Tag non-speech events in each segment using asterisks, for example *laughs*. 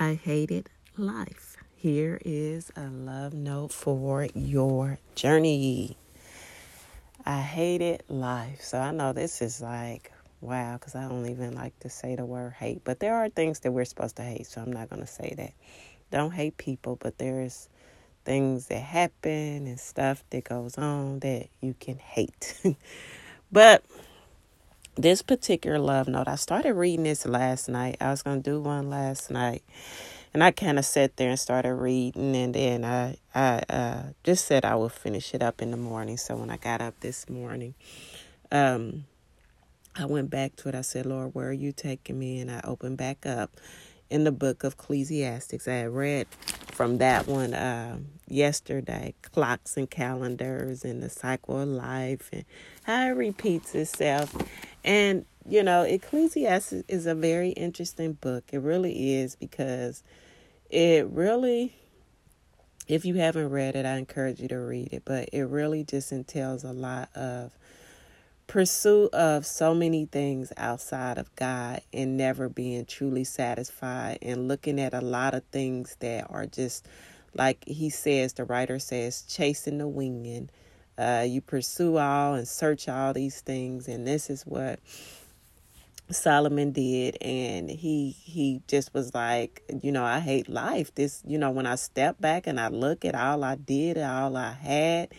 I hated life. Here is a love note for your journey. I hated life. So I know this is like, wow, because I don't even like to say the word hate. But there are things that we're supposed to hate, so I'm not going to say that. Don't hate people, but there's things that happen and stuff that goes on that you can hate. *laughs* but this particular love note, I started reading this last night. I was going to do one last night. And I kind of sat there and started reading, and then I I uh, just said I would finish it up in the morning. So when I got up this morning, um, I went back to it. I said, Lord, where are you taking me? And I opened back up in the book of Ecclesiastics. I had read from that one uh, yesterday clocks and calendars and the cycle of life and how it repeats itself. And, you know, Ecclesiastes is a very interesting book. It really is because it really, if you haven't read it, I encourage you to read it. But it really just entails a lot of pursuit of so many things outside of God and never being truly satisfied and looking at a lot of things that are just like he says, the writer says, chasing the wind. Uh, you pursue all and search all these things, and this is what Solomon did, and he he just was like, you know, I hate life. This, you know, when I step back and I look at all I did, all I had,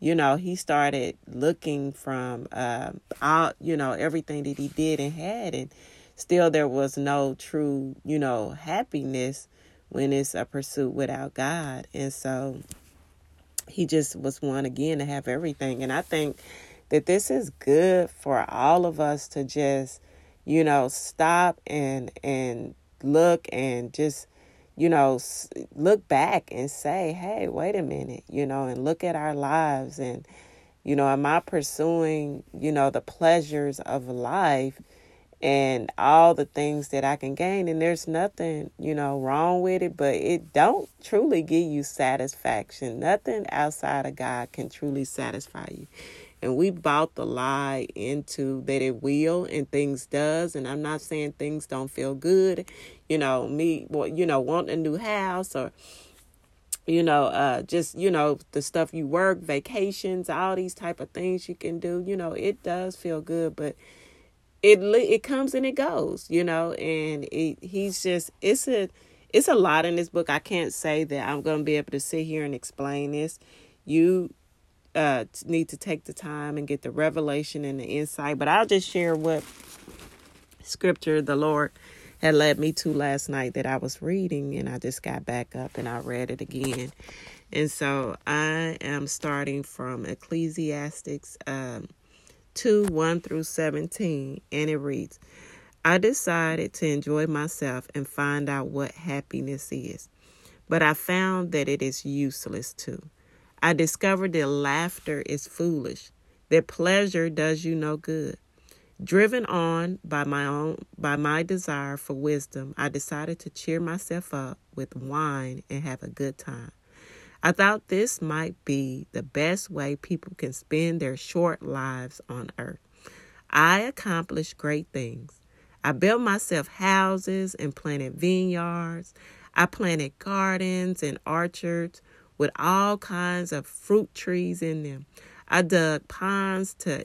you know, he started looking from uh, all, you know, everything that he did and had, and still there was no true, you know, happiness when it's a pursuit without God. And so he just was one again to have everything. And I think that this is good for all of us to just, you know, stop and and look and just you know, look back and say, hey, wait a minute, you know, and look at our lives and, you know, am I pursuing, you know, the pleasures of life and all the things that I can gain? And there's nothing, you know, wrong with it, but it don't truly give you satisfaction. Nothing outside of God can truly satisfy you and we bought the lie into that it will and things does and i'm not saying things don't feel good you know me you know want a new house or you know uh just you know the stuff you work vacations all these type of things you can do you know it does feel good but it it comes and it goes you know and it, he's just it's a it's a lot in this book i can't say that i'm going to be able to sit here and explain this you uh, need to take the time and get the revelation and the insight. But I'll just share what scripture the Lord had led me to last night that I was reading, and I just got back up and I read it again. And so I am starting from Ecclesiastics um, 2 1 through 17, and it reads I decided to enjoy myself and find out what happiness is, but I found that it is useless too. I discovered that laughter is foolish, that pleasure does you no good. Driven on by my own by my desire for wisdom, I decided to cheer myself up with wine and have a good time. I thought this might be the best way people can spend their short lives on earth. I accomplished great things. I built myself houses and planted vineyards. I planted gardens and orchards with all kinds of fruit trees in them. I dug ponds to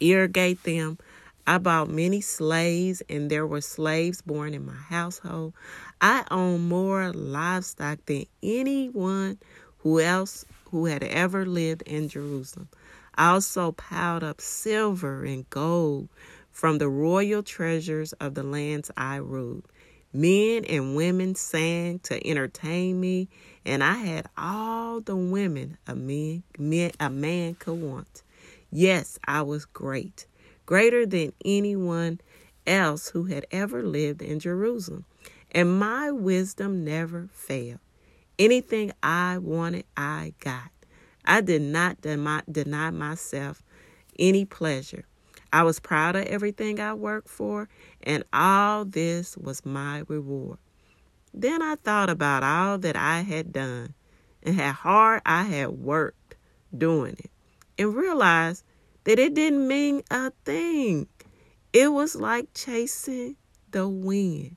irrigate them. I bought many slaves, and there were slaves born in my household. I owned more livestock than anyone who else who had ever lived in Jerusalem. I also piled up silver and gold from the royal treasures of the lands I ruled. Men and women sang to entertain me, and I had all the women a man, a man could want. Yes, I was great, greater than anyone else who had ever lived in Jerusalem. And my wisdom never failed. Anything I wanted, I got. I did not deny myself any pleasure. I was proud of everything I worked for, and all this was my reward. Then I thought about all that I had done and how hard I had worked doing it, and realized that it didn't mean a thing. It was like chasing the wind.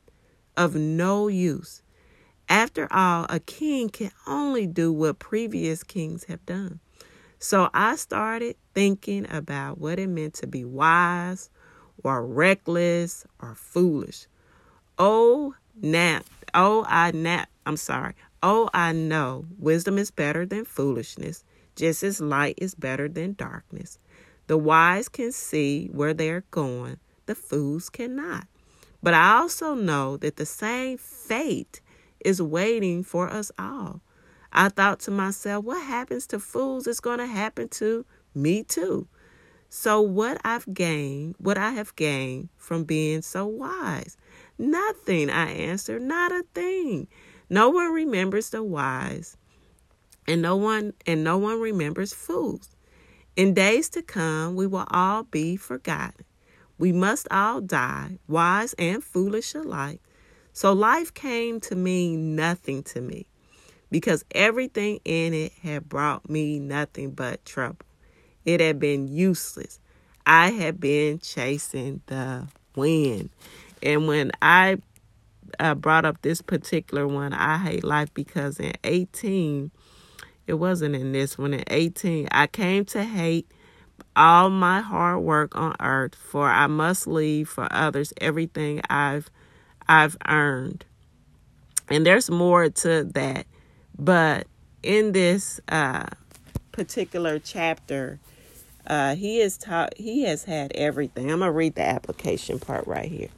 Of no use. After all, a king can only do what previous kings have done. So I started thinking about what it meant to be wise or reckless or foolish. Oh, nap. Oh, I nap. I'm sorry. Oh, I know wisdom is better than foolishness, just as light is better than darkness. The wise can see where they're going, the fools cannot. But I also know that the same fate is waiting for us all. I thought to myself, what happens to fools is going to happen to me too. So, what I've gained, what I have gained from being so wise? Nothing, I answered, not a thing. No one remembers the wise, and no one and no one remembers fools. In days to come, we will all be forgotten. We must all die, wise and foolish alike. So life came to mean nothing to me because everything in it had brought me nothing but trouble. It had been useless. I had been chasing the wind. And when I uh, brought up this particular one, I hate life because in 18, it wasn't in this one, in 18, I came to hate all my hard work on earth, for I must leave for others everything I've I've earned. And there's more to that. But in this uh, particular chapter, uh, he is taught he has had everything. I'm gonna read the application part right here.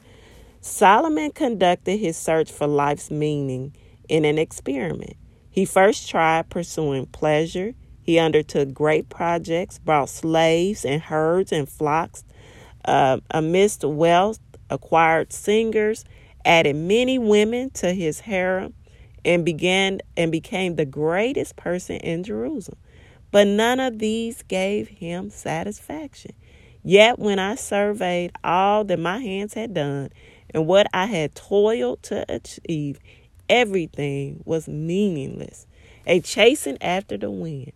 Solomon conducted his search for life's meaning in an experiment. He first tried pursuing pleasure. He undertook great projects, brought slaves and herds and flocks, uh, amidst wealth, acquired singers, added many women to his harem, and began and became the greatest person in Jerusalem. But none of these gave him satisfaction. Yet when I surveyed all that my hands had done and what I had toiled to achieve, everything was meaningless, a chasing after the wind.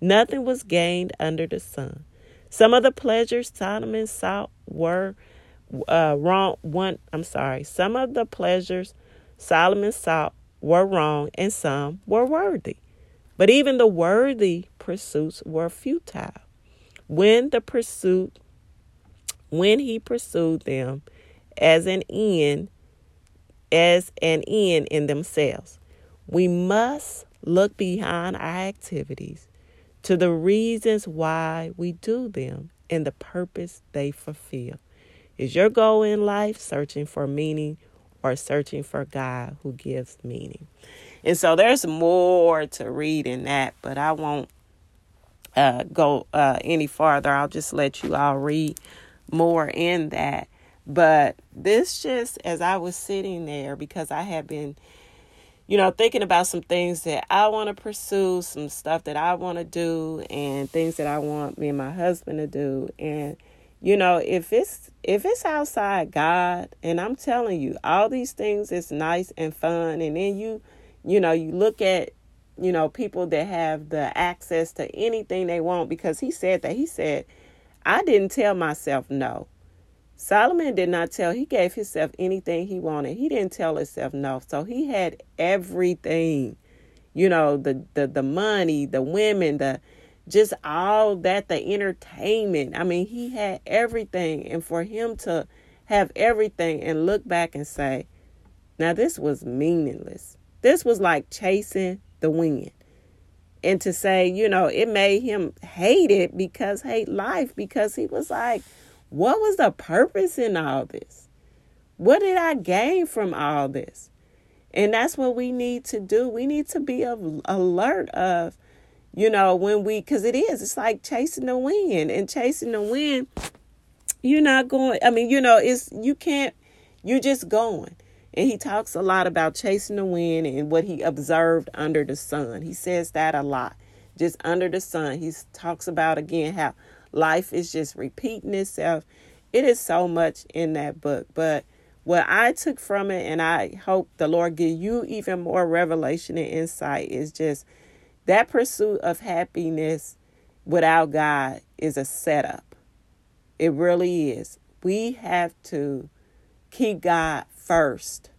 Nothing was gained under the sun. Some of the pleasures Solomon sought were uh, wrong. One, I'm sorry. Some of the pleasures Solomon sought were wrong, and some were worthy. But even the worthy pursuits were futile. When the pursuit, when he pursued them as an end, as an end in themselves, we must look behind our activities to the reasons why we do them and the purpose they fulfill. Is your goal in life searching for meaning or searching for God who gives meaning? And so there's more to read in that, but I won't uh, go uh, any farther. I'll just let you all read more in that. But this just, as I was sitting there, because I had been, you know, thinking about some things that I want to pursue, some stuff that I want to do, and things that I want me and my husband to do. And you know if it's if it's outside god and i'm telling you all these things is nice and fun and then you you know you look at you know people that have the access to anything they want because he said that he said i didn't tell myself no solomon did not tell he gave himself anything he wanted he didn't tell himself no so he had everything you know the the, the money the women the just all that the entertainment. I mean, he had everything. And for him to have everything and look back and say, now this was meaningless. This was like chasing the wind. And to say, you know, it made him hate it because hate life because he was like, what was the purpose in all this? What did I gain from all this? And that's what we need to do. We need to be of alert of you know, when we, because it is, it's like chasing the wind and chasing the wind. You're not going, I mean, you know, it's, you can't, you're just going. And he talks a lot about chasing the wind and what he observed under the sun. He says that a lot. Just under the sun. He talks about again how life is just repeating itself. It is so much in that book. But what I took from it, and I hope the Lord give you even more revelation and insight, is just that pursuit of happiness without God is a setup. It really is. We have to keep God first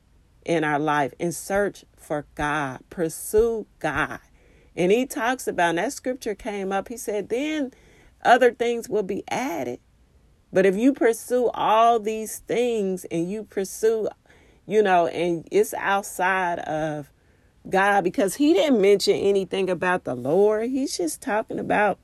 in our life and search for God, pursue God. And he talks about, that scripture came up, he said, then other things will be added. But if you pursue all these things and you pursue, you know, and it's outside of God, because he didn't mention anything about the Lord, he's just talking about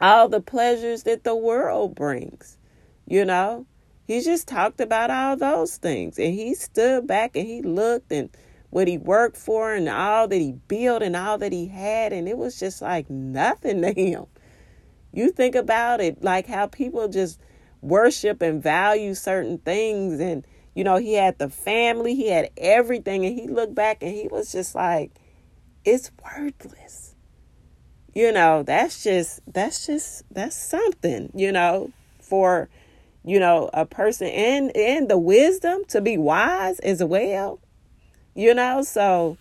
all the pleasures that the world brings, you know. He just talked about all those things. And he stood back and he looked and what he worked for and all that he built and all that he had. And it was just like nothing to him. You think about it, like how people just worship and value certain things. And, you know, he had the family, he had everything. And he looked back and he was just like, it's worthless. You know, that's just, that's just, that's something, you know, for, you know, a person and, and the wisdom to be wise as well. You know, so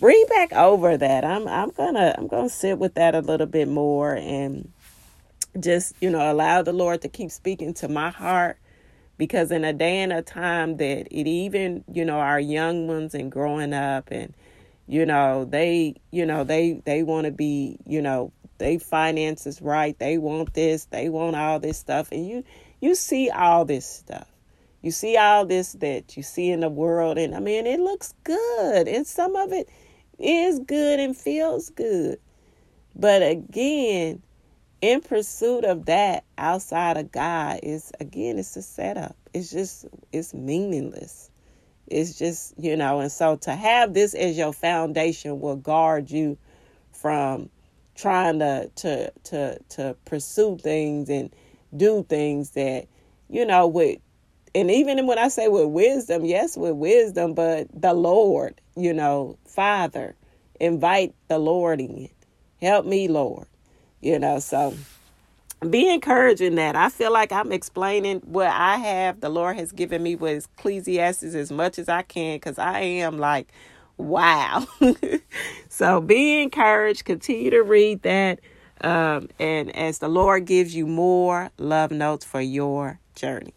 read back over that. I'm I'm gonna I'm gonna sit with that a little bit more and just you know allow the lord to keep speaking to my heart because in a day and a time that it even you know our young ones and growing up and you know they you know they they want to be you know they finances right they want this they want all this stuff and you you see all this stuff. You see all this that you see in the world and i mean it looks good and some of it is good and feels good. But again in pursuit of that outside of God is again it's a setup. It's just it's meaningless. It's just, you know, and so to have this as your foundation will guard you from trying to to to to pursue things and do things that, you know, with and even when I say with wisdom, yes, with wisdom, but the Lord, you know, Father, invite the Lord in. Help me, Lord you know so be encouraging that. I feel like i'm explaining what i have. The lord has given me with ecclesiastes as much as i can because i am like wow. *laughs* So be encouraged. Continue to read that um, and as the lord gives you more love notes for your journey